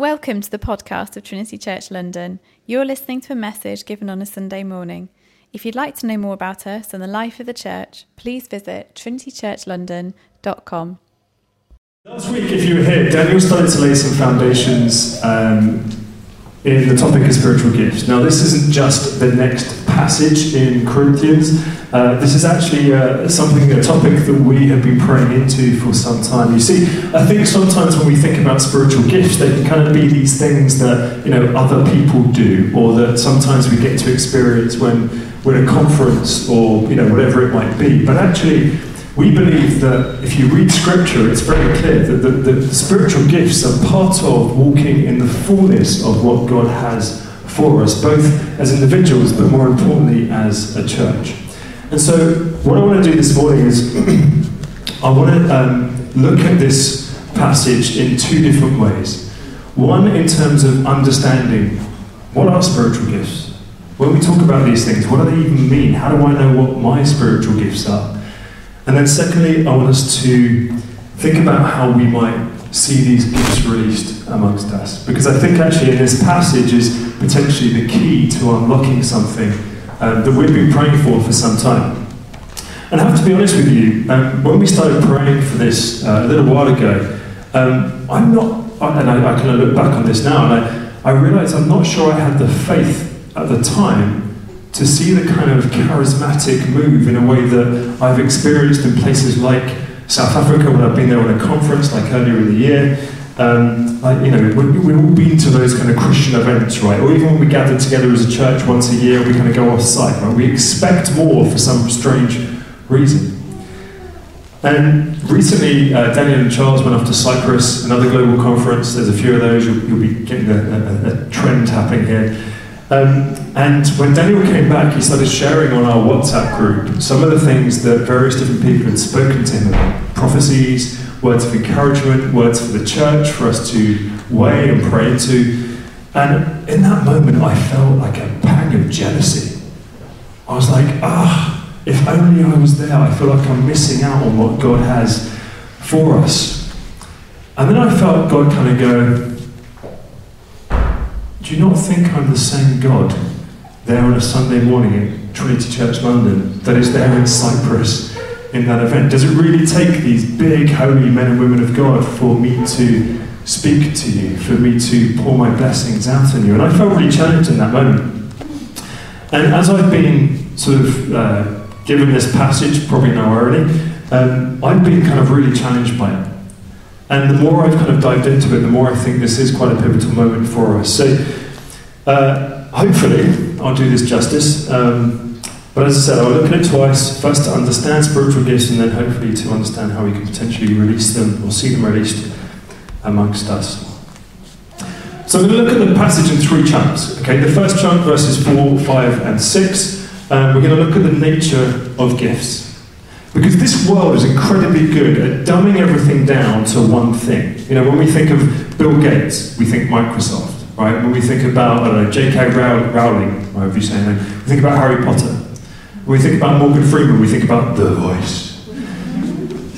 Welcome to the podcast of Trinity Church London. You're listening to a message given on a Sunday morning. If you'd like to know more about us and the life of the church, please visit trinitychurchlondon.com. Last week, if you were here, Daniel started to lay some foundations um, in the topic of spiritual gifts. Now, this isn't just the next passage in Corinthians. Uh, this is actually uh, something, a topic that we have been praying into for some time. You see, I think sometimes when we think about spiritual gifts, they can kind of be these things that you know other people do, or that sometimes we get to experience when we're at a conference or you know whatever it might be. But actually, we believe that if you read Scripture, it's very clear that the, the spiritual gifts are part of walking in the fullness of what God has for us, both as individuals, but more importantly, as a church. And so, what I want to do this morning is I want to um, look at this passage in two different ways. One, in terms of understanding what are spiritual gifts? When we talk about these things, what do they even mean? How do I know what my spiritual gifts are? And then, secondly, I want us to think about how we might see these gifts released amongst us. Because I think actually in this passage is potentially the key to unlocking something um, that we've been praying for for some time. And I have to be honest with you, um, when we started praying for this uh, a little while ago, um, I'm not, and I, I kind of look back on this now, and I, I I'm not sure I had the faith at the time to see the kind of charismatic move in a way that I've experienced in places like South Africa when I've been there on a conference, like earlier in the year. Um, like, you know, we, we've all been to those kind of Christian events, right? Or even when we gather together as a church once a year, we kind of go off site, right? We expect more for some strange reason. And recently, uh, Daniel and Charles went off to Cyprus, another global conference. There's a few of those. You'll, you'll be getting a, a, a trend happening here. Um, and when Daniel came back, he started sharing on our WhatsApp group some of the things that various different people had spoken to him about prophecies, words of encouragement, words for the church for us to weigh and pray into. And in that moment, I felt like a pang of jealousy. I was like, ah, if only I was there. I feel like I'm missing out on what God has for us. And then I felt God kind of go, do you not think I'm the same God there on a Sunday morning at Trinity Church London that is there in Cyprus in that event? Does it really take these big, holy men and women of God for me to speak to you, for me to pour my blessings out on you? And I felt really challenged in that moment. And as I've been sort of uh, given this passage, probably now already, um, I've been kind of really challenged by it. And the more I've kind of dived into it, the more I think this is quite a pivotal moment for us. So uh, hopefully, I'll do this justice. Um, but as I said, I'll look at it twice. First, to understand spiritual gifts, and then hopefully to understand how we can potentially release them or see them released amongst us. So I'm going to look at the passage in three chunks. Okay, the first chunk, verses 4, 5, and 6, um, we're going to look at the nature of gifts. Because this world is incredibly good at dumbing everything down to one thing. You know, when we think of Bill Gates, we think Microsoft right? When we think about, I don't know, J.K. Rowling, however you say her name, we think about Harry Potter. When we think about Morgan Freeman, we think about The Voice.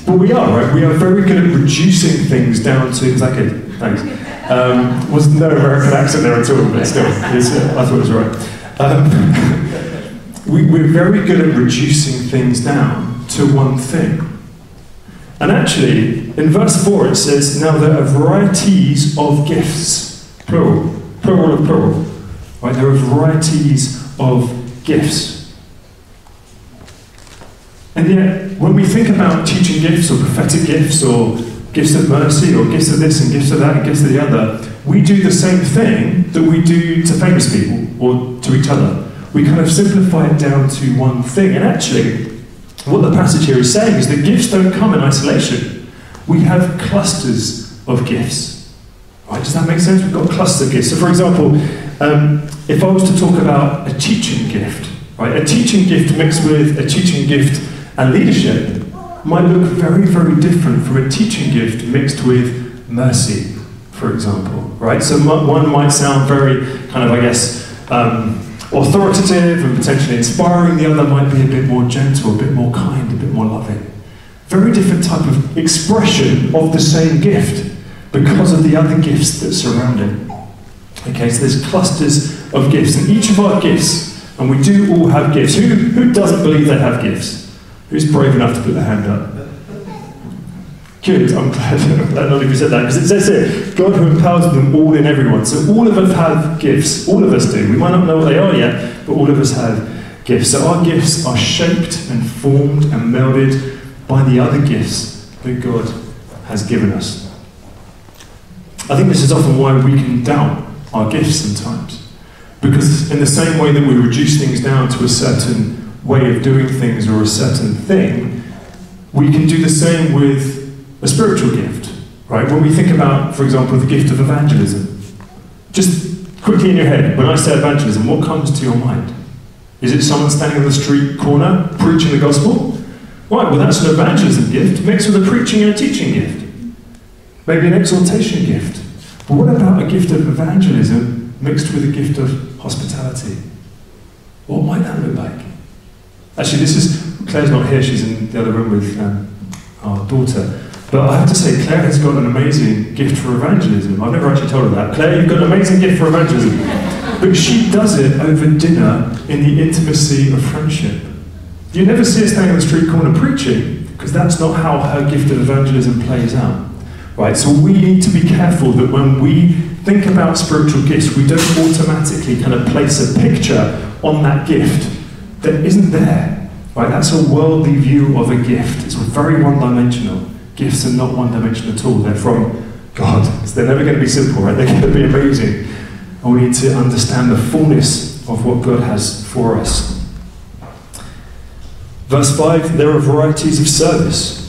But we are, right? We are very good at reducing things down to, is that? Thanks. Um, was no American accent there at all, but still, uh, I thought it was right. Um, we, we're very good at reducing things down to one thing. And actually, in verse 4 it says, Now there are varieties of gifts plural, plural of plural. Right? There are varieties of gifts. And yet, when we think about teaching gifts or prophetic gifts or gifts of mercy or gifts of this and gifts of that and gifts of the other, we do the same thing that we do to famous people or to each other. We kind of simplify it down to one thing. And actually, what the passage here is saying is that gifts don't come in isolation. We have clusters of gifts. Right, does that make sense? We've got cluster gifts. So, for example, um, if I was to talk about a teaching gift, right, a teaching gift mixed with a teaching gift and leadership might look very, very different from a teaching gift mixed with mercy, for example, right? So, one might sound very kind of, I guess, um, authoritative and potentially inspiring. The other might be a bit more gentle, a bit more kind, a bit more loving. Very different type of expression of the same gift. because of the other gifts that surround it. Okay, so there's clusters of gifts, and each of our gifts, and we do all have gifts. Who, who doesn't believe they have gifts? Who's brave enough to put their hand up? Good, I'm glad, I'm glad none of you said that, because it says here, God who empowers them all in everyone. So all of us have gifts, all of us do. We might not know what they are yet, but all of us have gifts. So our gifts are shaped and formed and melded by the other gifts that God has given us. I think this is often why we can doubt our gifts sometimes. Because in the same way that we reduce things down to a certain way of doing things or a certain thing, we can do the same with a spiritual gift, right? When we think about, for example, the gift of evangelism, just quickly in your head, when I say evangelism, what comes to your mind? Is it someone standing on the street corner preaching the gospel? Right, well, that's an evangelism gift mixed with a preaching and a teaching gift. Maybe an exhortation gift. But what about a gift of evangelism mixed with a gift of hospitality? What might? Actually, this is Claire's not here, she's in the other room with um, our daughter. But I have to say, Claire has got an amazing gift for evangelism. I've never actually told her that. Claire, you've got an amazing gift for evangelism. But she does it over dinner in the intimacy of friendship. You never see her standing on the street corner preaching, because that's not how her gift of evangelism plays out. Right? So we need to be careful that when we think about spiritual gifts, we don't automatically kind of place a picture on that gift that isn't there. Right? That's a worldly view of a gift. It's very one-dimensional. Gifts are not one-dimensional at all. They're from God. They're never going to be simple, right? They're going to be amazing. And we need to understand the fullness of what God has for us. Verse 5, there are varieties of service.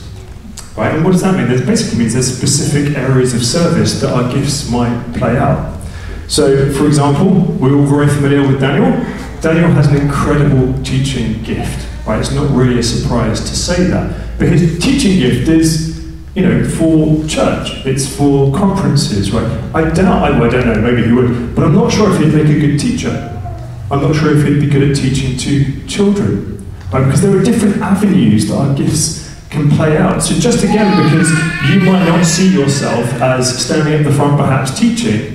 Right? And what does that mean? It basically means there's specific areas of service that our gifts might play out. So, for example, we're all very familiar with Daniel. Daniel has an incredible teaching gift. Right? It's not really a surprise to say that. But his teaching gift is, you know, for church. It's for conferences, right? I doubt, I, well, I don't know, maybe he would, but I'm not sure if he'd make a good teacher. I'm not sure if he'd be good at teaching to children. Right? Because there are different avenues that our gifts can play out. So just again, because you might not see yourself as standing at the front perhaps teaching,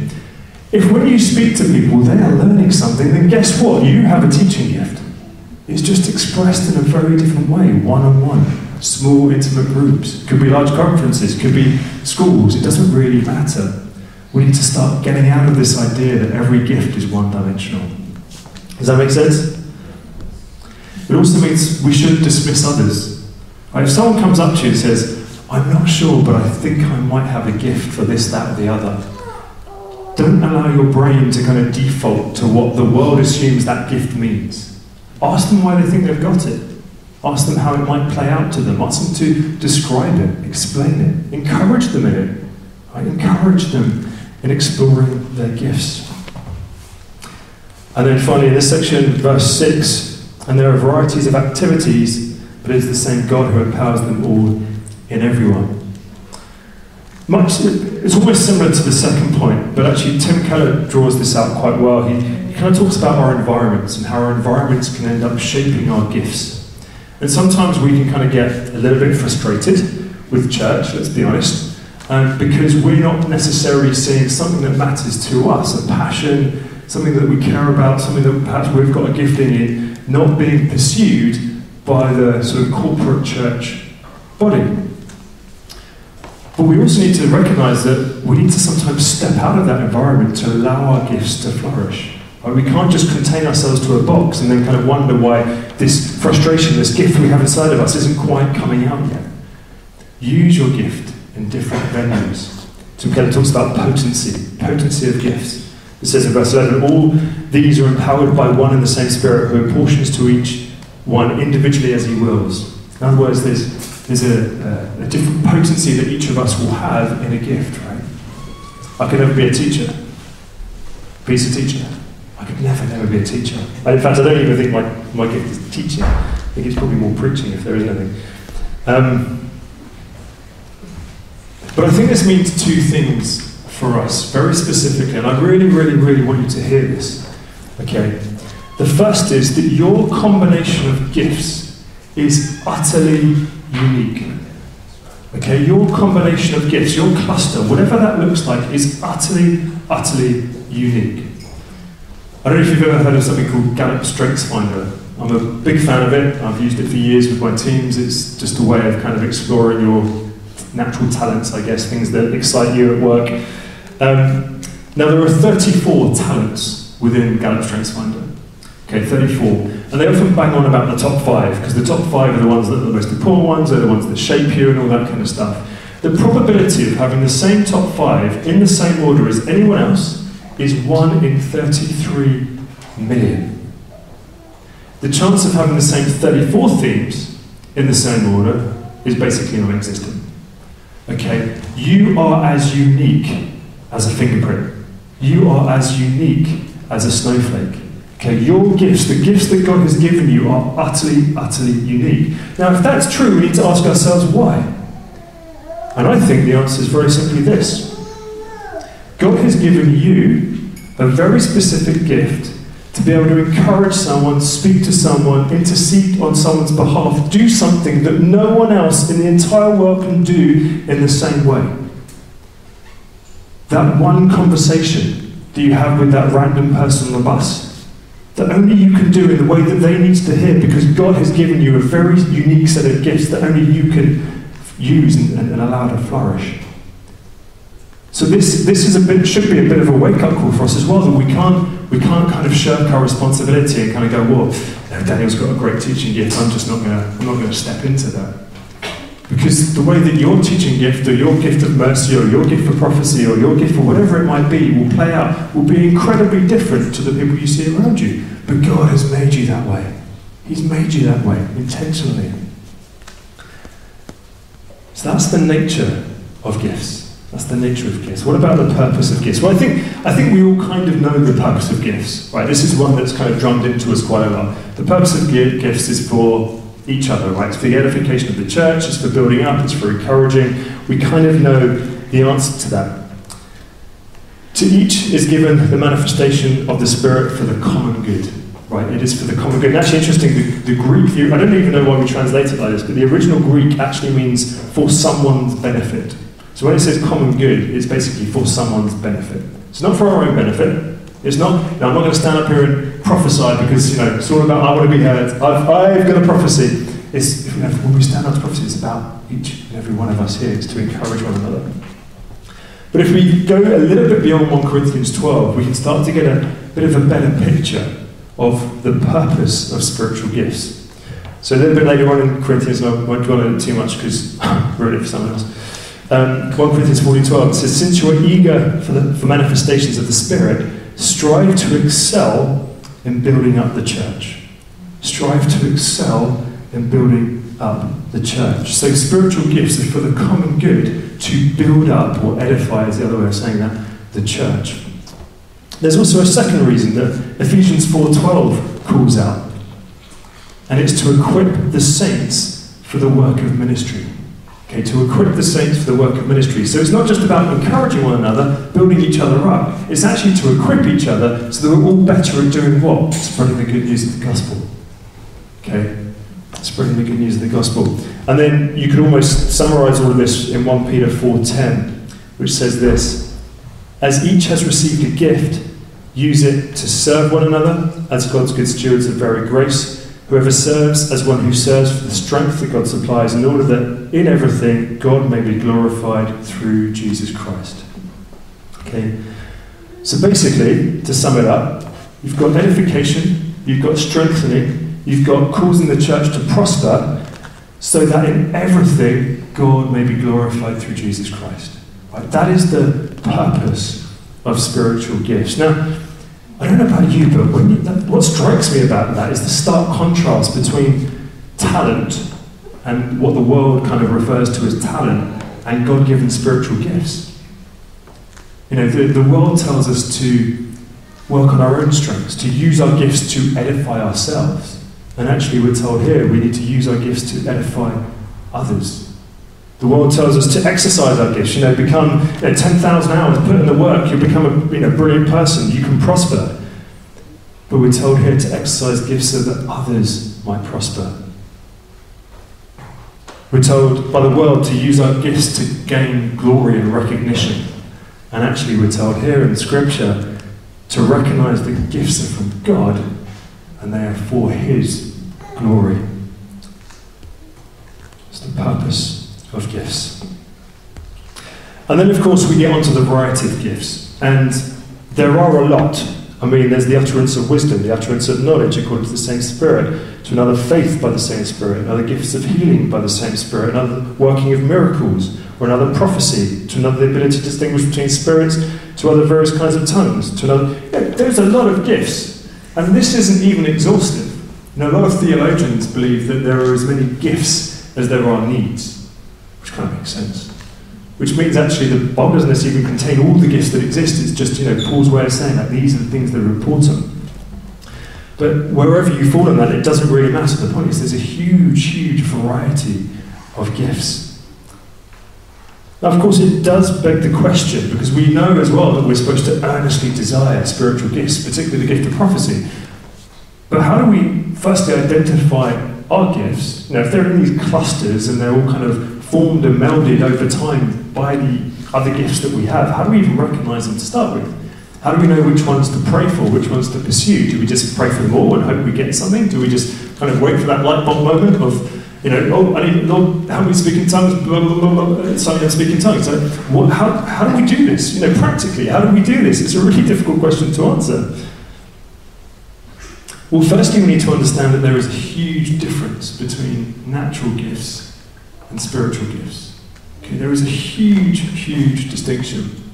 if when you speak to people they are learning something, then guess what? You have a teaching gift. It's just expressed in a very different way, one-on-one, small, intimate groups. Could be large conferences, could be schools. It doesn't really matter. We need to start getting out of this idea that every gift is one-dimensional. Does that make sense? It also means we shouldn't dismiss others. Right? If someone comes up to you and says, I'm not sure, but I think I might have a gift for this, that, or the other, don't allow your brain to kind of default to what the world assumes that gift means. Ask them why they think they've got it. Ask them how it might play out to them. Ask them to describe it, explain it, encourage them in it. Right? Encourage them in exploring their gifts. And then finally, in this section, verse 6, and there are varieties of activities, but it is the same God who empowers them all in everyone. Much, it's almost similar to the second point, but actually Tim Keller draws this out quite well. He, he kind of talks about our environments and how our environments can end up shaping our gifts. And sometimes we can kind of get a little bit frustrated with church, let's be honest, um, because we're not necessarily seeing something that matters to us, a passion, something that we care about, something that perhaps we've got a gifting in, not being pursued by the sort of corporate church body. But we also need to recognize that we need to sometimes step out of that environment to allow our gifts to flourish. Right? We can't just contain ourselves to a box and then kind of wonder why this frustration, this gift we have inside of us isn't quite coming out yet. Use your gift in different venues. Tim Keller talks about potency, potency of gifts. It says in verse 11, all these are empowered by one and the same Spirit who apportions to each one individually as he wills. In other words, there's, there's a, a, a different potency that each of us will have in a gift, right? I could never be a teacher. Peace a teacher. I could never, never be a teacher. And in fact, I don't even think my, my gift is teaching. I think it's probably more preaching if there is anything. Um, but I think this means two things for us, very specifically, and I really, really, really want you to hear this. Okay? The first is that your combination of gifts is utterly unique. Okay, your combination of gifts, your cluster, whatever that looks like, is utterly, utterly unique. I don't know if you've ever heard of something called Gallup Strengths Finder. I'm a big fan of it. I've used it for years with my teams. It's just a way of kind of exploring your natural talents, I guess, things that excite you at work. Um, now, there are 34 talents within Gallup Strengths Finder. Okay, 34. And they often bang on about the top five, because the top five are the ones that are the most important ones, they're the ones that shape you and all that kind of stuff. The probability of having the same top five in the same order as anyone else is 1 in 33 million. The chance of having the same 34 themes in the same order is basically non existent. Okay? You are as unique as a fingerprint. You are as unique as a snowflake. Okay, your gifts, the gifts that God has given you, are utterly, utterly unique. Now, if that's true, we need to ask ourselves why. And I think the answer is very simply this God has given you a very specific gift to be able to encourage someone, speak to someone, intercede on someone's behalf, do something that no one else in the entire world can do in the same way. That one conversation that you have with that random person on the bus that only you can do in the way that they need to hear because God has given you a very unique set of gifts that only you can use and, and, and allow to flourish. So this, this is a bit, should be a bit of a wake-up call for us as well, that we can't, we can't kind of shirk our responsibility and kind of go, well, Daniel's got a great teaching gift, I'm just not going to step into that. Because the way that your teaching gift, or your gift of mercy, or your gift for prophecy, or your gift for whatever it might be, will play out, will be incredibly different to the people you see around you. But God has made you that way. He's made you that way, intentionally. So that's the nature of gifts. That's the nature of gifts. What about the purpose of gifts? Well, I think, I think we all kind of know the purpose of gifts, right? This is one that's kind of drummed into us quite a lot. The purpose of gifts is for each other, right? It's for the edification of the church, it's for building up, it's for encouraging. We kind of know the answer to that. To each is given the manifestation of the Spirit for the common good, right? It is for the common good. And actually, interesting, the, the Greek, I don't even know why we translate it like this, but the original Greek actually means for someone's benefit. So when it says common good, it's basically for someone's benefit. It's not for our own benefit, it's not, know, I'm not going to stand up here and prophesy because, you know, it's all about I want to be heard. I've, I've got a prophecy. It's, when we stand up to prophecy, it's about each and every one of us here. It's to encourage one another. But if we go a little bit beyond 1 Corinthians 12, we can start to get a bit of a better picture of the purpose of spiritual gifts. So a little bit later on in Corinthians, I won't dwell on it too much because I wrote it for someone else. Um, 1 Corinthians 14 12 says, Since you are eager for, the, for manifestations of the Spirit, strive to excel in building up the church. Strive to excel in building up the church. So spiritual gifts are for the common good to build up or edify, is the other way of saying that, the church. There's also a second reason that Ephesians 4:12 calls out, and it's to equip the saints for the work of ministry. Okay, to equip the saints for the work of ministry. So it's not just about encouraging one another, building each other up. It's actually to equip each other so that we're all better at doing what? Spreading the good news of the gospel. Okay? Spreading the good news of the gospel. And then you could almost summarize all of this in 1 Peter 4:10, which says this: As each has received a gift, use it to serve one another as God's good stewards of very grace. Whoever serves as one who serves for the strength that God supplies, in order that in everything God may be glorified through Jesus Christ. Okay? So basically, to sum it up, you've got edification, you've got strengthening, you've got causing the church to prosper, so that in everything God may be glorified through Jesus Christ. Right? That is the purpose of spiritual gifts. Now, I don't know about you, but you, that, what strikes me about that is the stark contrast between talent and what the world kind of refers to as talent and God given spiritual gifts. You know, the, the world tells us to work on our own strengths, to use our gifts to edify ourselves. And actually, we're told here we need to use our gifts to edify others. The world tells us to exercise our gifts, you know, become you know, 10,000 hours, put in the work, you'll become a you know, brilliant person, you can prosper. But we're told here to exercise gifts so that others might prosper. We're told by the world to use our gifts to gain glory and recognition. And actually, we're told here in Scripture to recognize the gifts are from God and they are for His glory. It's the purpose of gifts. And then, of course, we get onto the variety of gifts. And there are a lot. I mean, there's the utterance of wisdom, the utterance of knowledge according to the same Spirit, to another faith by the same Spirit, another gifts of healing by the same Spirit, another working of miracles, or another prophecy, to another the ability to distinguish between spirits, to other various kinds of tongues, to another. There's a lot of gifts. And this isn't even exhaustive. You a lot of theologians believe that there are as many gifts as there are needs, which kind of makes sense. Which means actually the Bible doesn't necessarily contain all the gifts that exist. It's just, you know, Paul's way of saying that these are the things that are important. But wherever you fall on that, it doesn't really matter. The point is there's a huge, huge variety of gifts. Now, of course, it does beg the question, because we know as well that we're supposed to earnestly desire spiritual gifts, particularly the gift of prophecy. But how do we firstly identify our gifts? Know, if they're in these clusters and they're all kind of formed and melded over time by the other gifts that we have, how do we even recognize them to start with? How do we know which ones to pray for, which ones to pursue? Do we just pray for them all and hope we get something? Do we just kind of wait for that light bulb moment of you know, oh, I need, Lord, help me speak in tongues, blah, blah, blah, blah, speak in tongues. So what, how, how do we do this? You know, practically, how do we do this? It's a really difficult question to answer. Well, firstly, we need to understand that there is a huge difference between natural gifts and spiritual gifts. Okay, there is a huge, huge distinction.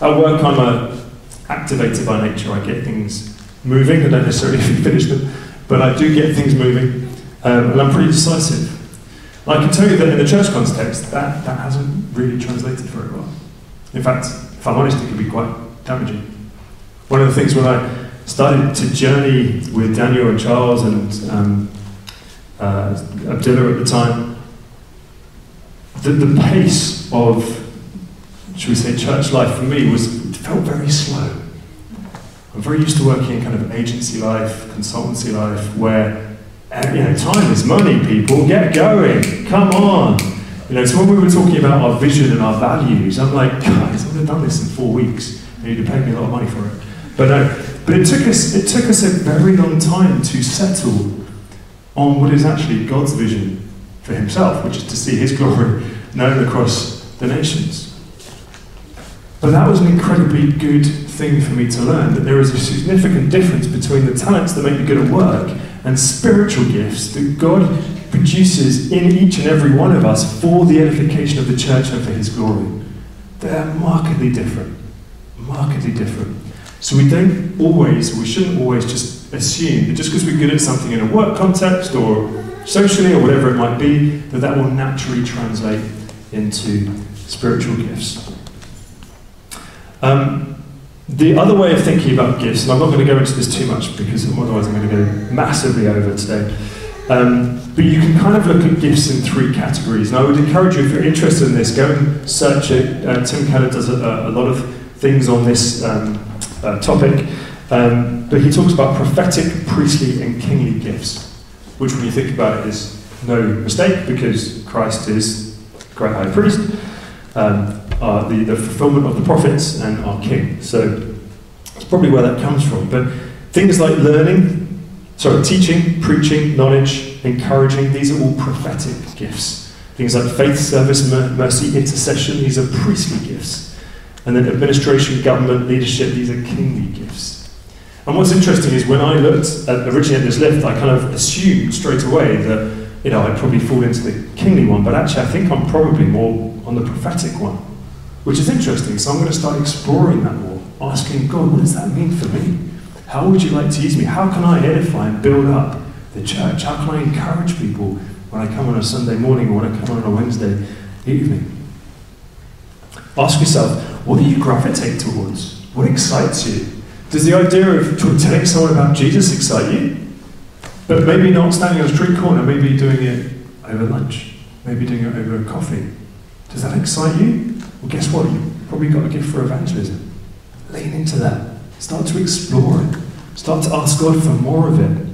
At work, I'm a activator by nature. I get things moving. I don't necessarily finish them, but I do get things moving. Um, and I'm pretty decisive. I can tell you that in the church context, that, that hasn't really translated very well. In fact, if I'm honest, it can be quite damaging. One of the things when I started to journey with Daniel and Charles and um, uh, Abdullah at the time, the, the pace of, should we say, church life for me was felt very slow. I'm very used to working in kind of agency life, consultancy life, where eh, you know, time is money, people. Get going. Come on. You know, so when we were talking about our vision and our values, I'm like, guys, I would have done this in four weeks. And you'd have paid me a lot of money for it. But no, but it took us it took us a very long time to settle on what is actually God's vision for himself, which is to see his glory known across the nations. But that was an incredibly good thing for me to learn that there is a significant difference between the talents that make me good at work and spiritual gifts that God produces in each and every one of us for the edification of the church and for His glory. They're markedly different. Markedly different. So we don't always, we shouldn't always just assume that just because we're good at something in a work context or socially or whatever it might be, that that will naturally translate into spiritual gifts. Um, the other way of thinking about gifts, and I'm not going to go into this too much because otherwise I'm going to go massively over today. Um, but you can kind of look at gifts in three categories. And I would encourage you, if you're interested in this, go and search it. Uh, Tim Keller does a, a, lot of things on this um, uh, topic. Um, but he talks about prophetic, priestly, and kingly gifts, which, when you think about it, is no mistake because Christ is great high priest. Um, uh, the, the fulfillment of the prophets and our king. So that's probably where that comes from. But things like learning, sorry, teaching, preaching, knowledge, encouraging, these are all prophetic gifts. Things like faith, service, mercy, intercession, these are priestly gifts. And then administration, government, leadership, these are kingly gifts. And what's interesting is when I looked at, originally at this list, I kind of assumed straight away that you know I'd probably fall into the kingly one, but actually I think I'm probably more on the prophetic one which is interesting. So I'm going to start exploring that more, asking God, what does that mean for me? How would you like to use me? How can I edify and build up the church? How can I encourage people when I come on a Sunday morning or when I come on a Wednesday evening? Ask yourself, what do you gravitate towards? What excites you? Does the idea of telling someone about Jesus excite you? But maybe not standing on a street corner, maybe doing it over lunch, maybe doing it over a coffee. Does that excite you? Well, guess what? You've probably got a gift for evangelism. Lean into that. Start to explore it. Start to ask God for more of it.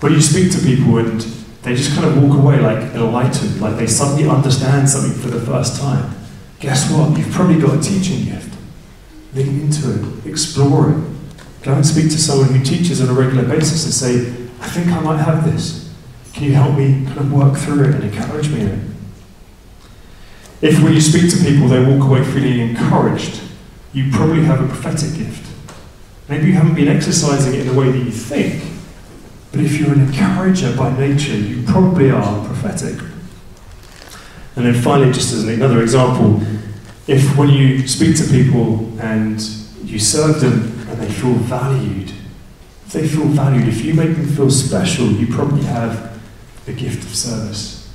When you speak to people and they just kind of walk away like enlightened, like they suddenly understand something for the first time. Guess what? You've probably got a teaching gift. Lean into it, explore it. Go and speak to someone who teaches on a regular basis and say, I think I might have this. Can you help me kind of work through it and encourage me in it? If when you speak to people they walk away feeling encouraged, you probably have a prophetic gift. Maybe you haven't been exercising it in the way that you think, but if you're an encourager by nature, you probably are prophetic. And then finally, just as another example, if when you speak to people and you serve them and they feel valued, if they feel valued, if you make them feel special, you probably have the gift of service.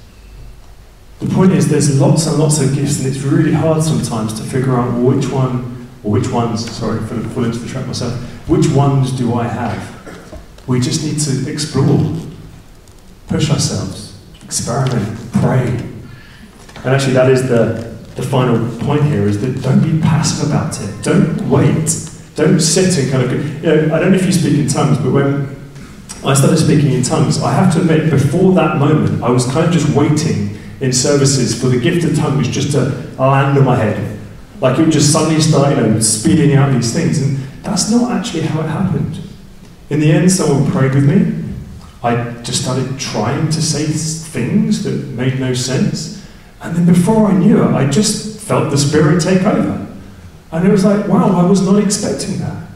The point is, there's lots and lots of gifts, and it's really hard sometimes to figure out which one, or which ones, sorry, for fall into the trap myself, which ones do I have? We just need to explore, push ourselves, experiment, pray. And actually, that is the, the final point here is that don't be passive about it. Don't wait. Don't sit and kind of, you know, I don't know if you speak in tongues, but when I started speaking in tongues, I have to admit, before that moment, I was kind of just waiting in services for the gift of tongues just to land on my head. Like it would just suddenly start, you know, speeding out these things. And that's not actually how it happened. In the end, someone prayed with me. I just started trying to say things that made no sense. And then before I knew it, I just felt the Spirit take over. And it was like, wow, I was not expecting that.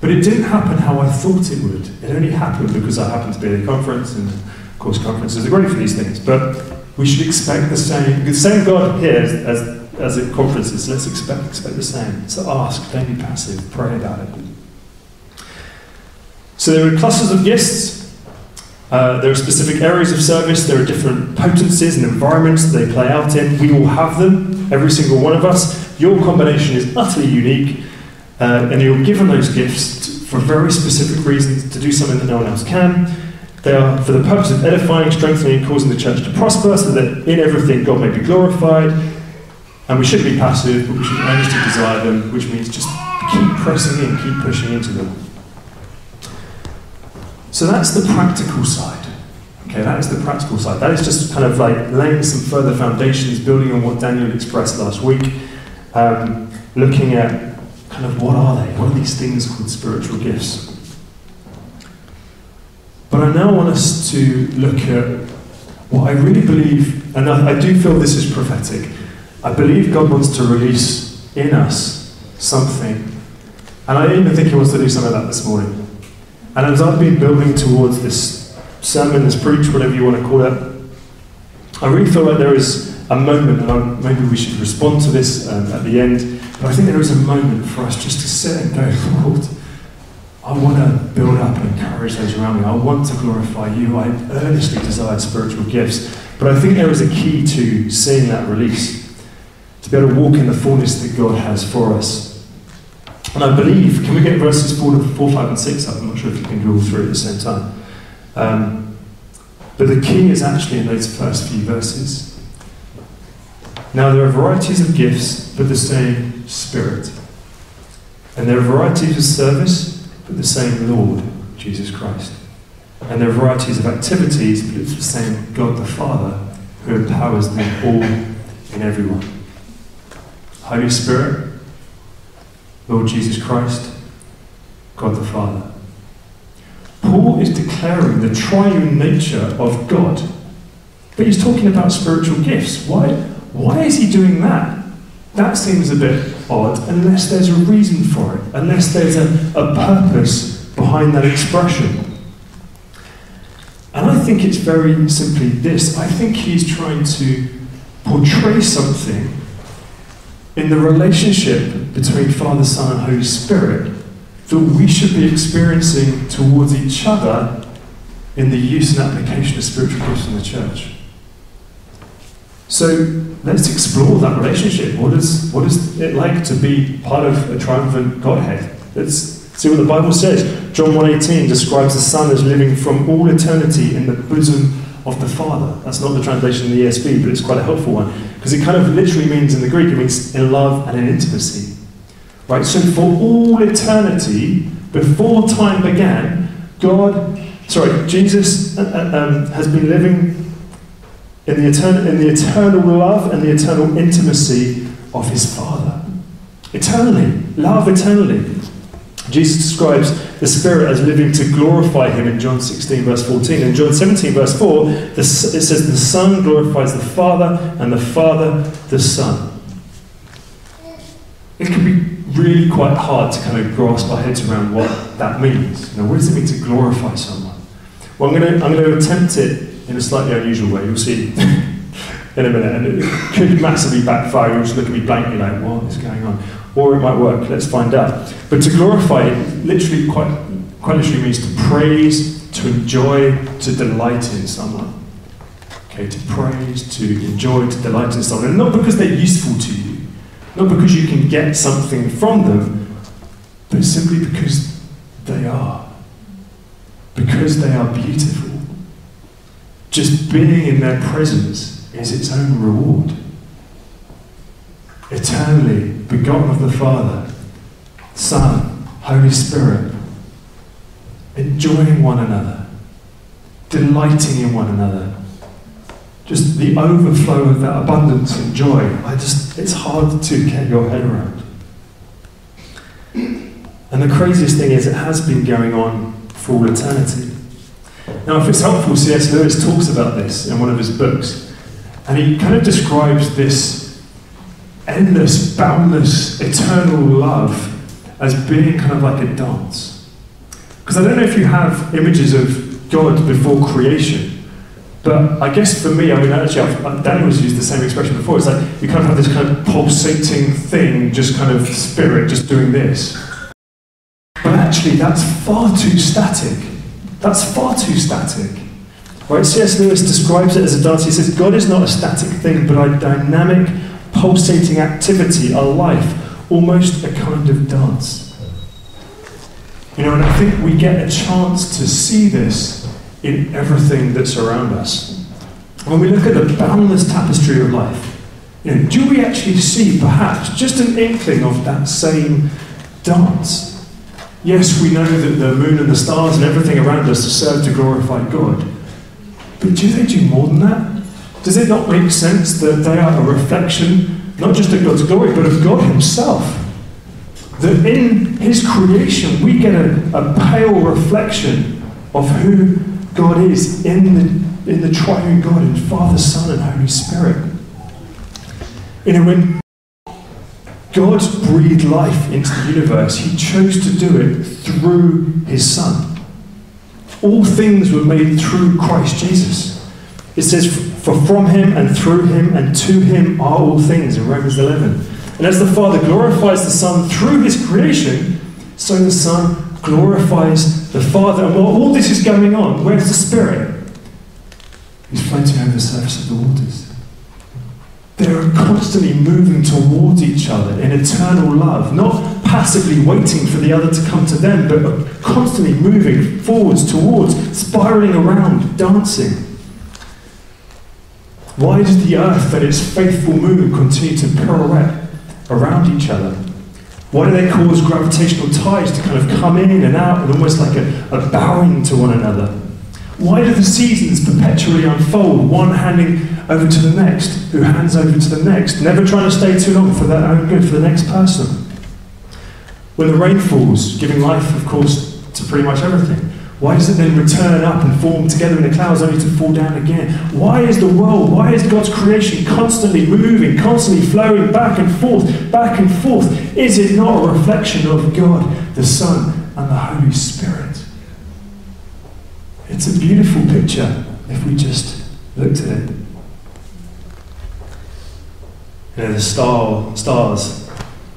But it didn't happen how I thought it would. It only happened because I happened to be at a conference, and of course, conferences are great for these things. But we should expect the same. The same God as, as, as at conferences. Let's expect, expect the same. So ask, don't be passive, pray about it. So there were clusters of gifts. Uh, there are specific areas of service. There are different potencies and environments that they play out in. We all have them, every single one of us. Your combination is utterly unique, uh, and you're given those gifts for very specific reasons to do something that no one else can. They are for the purpose of edifying, strengthening, and causing the church to prosper, so that in everything God may be glorified. And we shouldn't be passive, but we should manage to desire them, which means just keep pressing in, keep pushing into them. So that's the practical side. Okay, that is the practical side. That is just kind of like laying some further foundations, building on what Daniel expressed last week, um, looking at kind of what are they? What are these things called spiritual gifts? But I now want us to look at what I really believe, and I, I do feel this is prophetic. I believe God wants to release in us something. And I even think He wants to do some of that this morning. And as I've been building towards this sermon, this preach, whatever you want to call it, I really feel like there is a moment, and I'm, maybe we should respond to this um, at the end, but I think there is a moment for us just to sit and go, Lord, I want to build up and encourage those around me. I want to glorify you. I earnestly desire spiritual gifts. But I think there is a key to seeing that release, to be able to walk in the fullness that God has for us. And I believe, can we get verses 4, 4 5, and 6 up? I'm not sure if you can do all three at the same time. Um, but the key is actually in those first few verses. Now, there are varieties of gifts, but the same Spirit. And there are varieties of service, but the same Lord, Jesus Christ. And there are varieties of activities, but it's the same God the Father who empowers them all in everyone. Holy Spirit, Lord Jesus Christ, God the Father. Paul is declaring the triune nature of God. But he's talking about spiritual gifts. Why, why is he doing that? That seems a bit odd unless there's a reason for it, unless there's a, a purpose behind that expression. And I think it's very simply this I think he's trying to portray something in the relationship between Father, Son, and Holy Spirit that we should be experiencing towards each other in the use and application of spiritual gifts in the church. So let's explore that relationship. What is, what is it like to be part of a triumphant Godhead? Let's see what the Bible says. John 1.18 describes the Son as living from all eternity in the bosom of the Father. That's not the translation in the ESV, but it's quite a helpful one. Because it kind of literally means in the Greek, it means in love and in intimacy. Right? So for all eternity, before time began, God sorry, Jesus uh, uh, um, has been living in the, etern- in the eternal love and the eternal intimacy of his Father. Eternally, love eternally. Jesus describes the Spirit as living to glorify Him in John 16, verse 14. In John 17, verse 4, it says, The Son glorifies the Father, and the Father the Son. It can be really quite hard to kind of grasp our heads around what that means. You know, what does it mean to glorify someone? Well, I'm going to, I'm going to attempt it in a slightly unusual way. You'll see in a minute. And it could massively backfire. You'll just look at me blankly like, what is going on? Or it might work. Let's find out. But to glorify it literally quite, quite literally means to praise, to enjoy, to delight in someone. Okay, to praise, to enjoy, to delight in someone. And not because they're useful to you, not because you can get something from them, but simply because they are. Because they are beautiful. Just being in their presence is its own reward. Eternally begotten of the Father, Son, Holy Spirit, enjoying one another, delighting in one another. Just the overflow of that abundance and joy. I just, it's hard to get your head around. And the craziest thing is, it has been going on for all eternity. Now, if it's helpful, C.S. Lewis talks about this in one of his books. And he kind of describes this endless, boundless, eternal love as being kind of like a dance. Because I don't know if you have images of God before creation, but I guess for me, I mean, actually, I've, uh, Daniel's used the same expression before. It's like you kind of have this kind of pulsating thing, just kind of spirit, just doing this. But actually, that's far too static. That's far too static. Right? C.S. Lewis describes it as a dance. He says, God is not a static thing, but a dynamic, pulsating activity, a life, almost a kind of dance. You know, and I think we get a chance to see this in everything that's around us. When we look at the boundless tapestry of life, you know, do we actually see perhaps just an inkling of that same dance? Yes, we know that the moon and the stars and everything around us serve to glorify God. But do they do more than that? Does it not make sense that they are a reflection, not just of God's glory, but of God Himself? That in His creation we get a, a pale reflection of who God is in the, in the triune God, in Father, Son, and Holy Spirit. You know, when God breathed life into the universe, He chose to do it through His Son. All things were made through Christ Jesus. It says, For from him and through him and to him are all things in Romans 11. And as the Father glorifies the Son through his creation, so the Son glorifies the Father. And while all this is going on, where's the Spirit? He's floating over the surface of the waters. They are constantly moving towards each other in eternal love, not passively waiting for the other to come to them, but constantly moving forwards, towards, spiraling around, dancing. Why does the earth and its faithful moon continue to pirouette around each other? Why do they cause gravitational tides to kind of come in and out and almost like a, a bowing to one another? Why do the seasons perpetually unfold, one handing over to the next, who hands over to the next, never trying to stay too long for their own good, for the next person? When the rain falls, giving life, of course, to pretty much everything, why does it then return up and form together in the clouds only to fall down again? Why is the world, why is God's creation constantly moving, constantly flowing back and forth, back and forth? Is it not a reflection of God, the Son, and the Holy Spirit? It's a beautiful picture if we just looked at it. You know, the star, stars,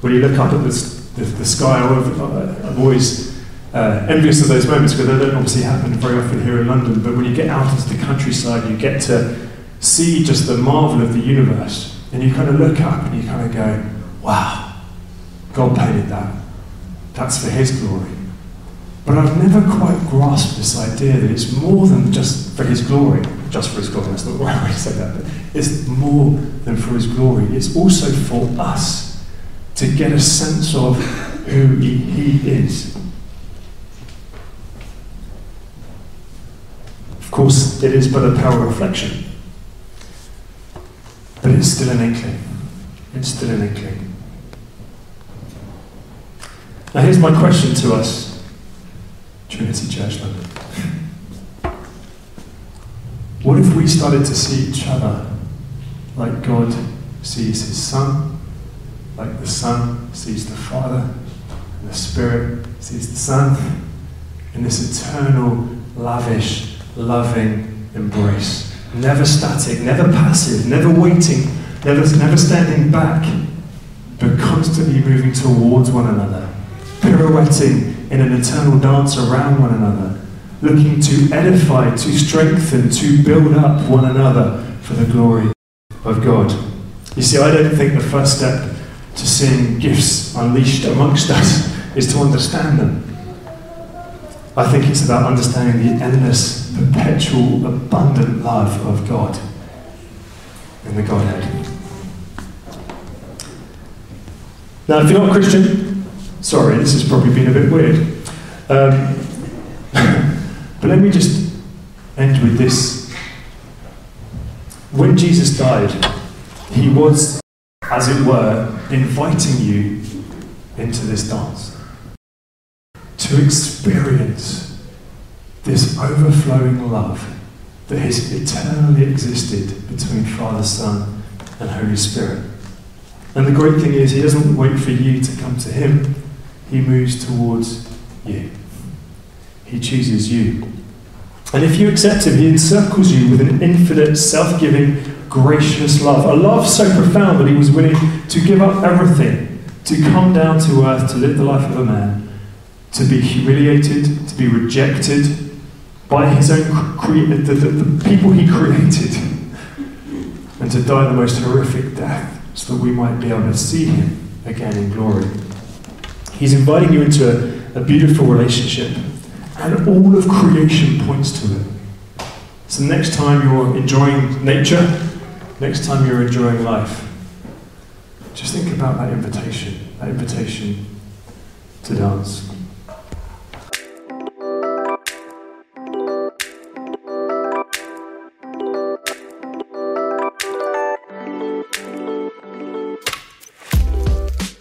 when you look up at the, the, the sky, I'm always uh, envious of those moments because they don't obviously happen very often here in London. But when you get out into the countryside, you get to see just the marvel of the universe. And you kind of look up and you kind of go, wow, God painted that. That's for His glory. But I've never quite grasped this idea that it's more than just for His glory. Just for His glory, that's not the way to say that, but it's more than for His glory. It's also for us to get a sense of who he is. Course, it is but a pale reflection. But it's still an inkling. It's still an inkling. Now, here's my question to us, Trinity Church London. What if we started to see each other like God sees his Son, like the Son sees the Father, and the Spirit sees the Son, in this eternal, lavish, loving embrace? Never static, never passive, never waiting, never, never standing back, but constantly moving towards one another, pirouetting in an eternal dance around one another, looking to edify, to strengthen, to build up one another for the glory of God. You see, I don't think the first step to seeing gifts unleashed amongst us is to understand them. I think it's about understanding the endless, perpetual, abundant love of God in the Godhead. Now, if you're not Christian, sorry, this has probably been a bit weird. Um, but let me just end with this. When Jesus died, he was, as it were, inviting you into this dance to experience this overflowing love that has eternally existed between Father, Son, and Holy Spirit. And the great thing is, He doesn't wait for you to come to Him, He moves towards you. He chooses you. And if you accept Him, He encircles you with an infinite, self giving, gracious love. A love so profound that He was willing to give up everything, to come down to earth, to live the life of a man, to be humiliated, to be rejected by His own the, the, the people He created, and to die the most horrific death so that we might be able to see Him again in glory. He's inviting you into a, a beautiful relationship and all of creation points to it. So next time you're enjoying nature, next time you're enjoying life, just think about that invitation, that invitation to dance.